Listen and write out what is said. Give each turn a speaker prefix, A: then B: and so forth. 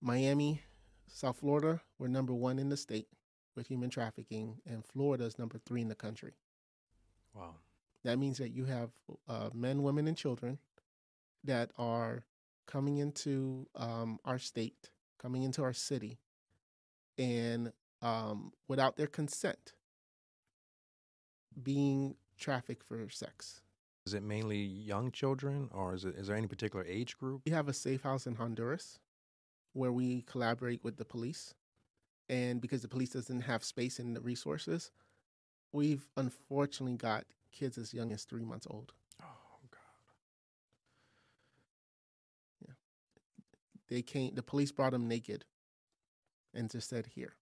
A: Miami, South Florida, we're number one in the state with human trafficking, and Florida is number three in the country.
B: Wow.
A: That means that you have uh, men, women, and children that are coming into um, our state, coming into our city, and um, without their consent, being trafficked for sex.
B: Is it mainly young children, or is it is there any particular age group?
A: We have a safe house in Honduras where we collaborate with the police. And because the police doesn't have space and the resources, we've unfortunately got kids as young as three months old.
B: Oh God. Yeah.
A: They came, the police brought them naked and just said, here.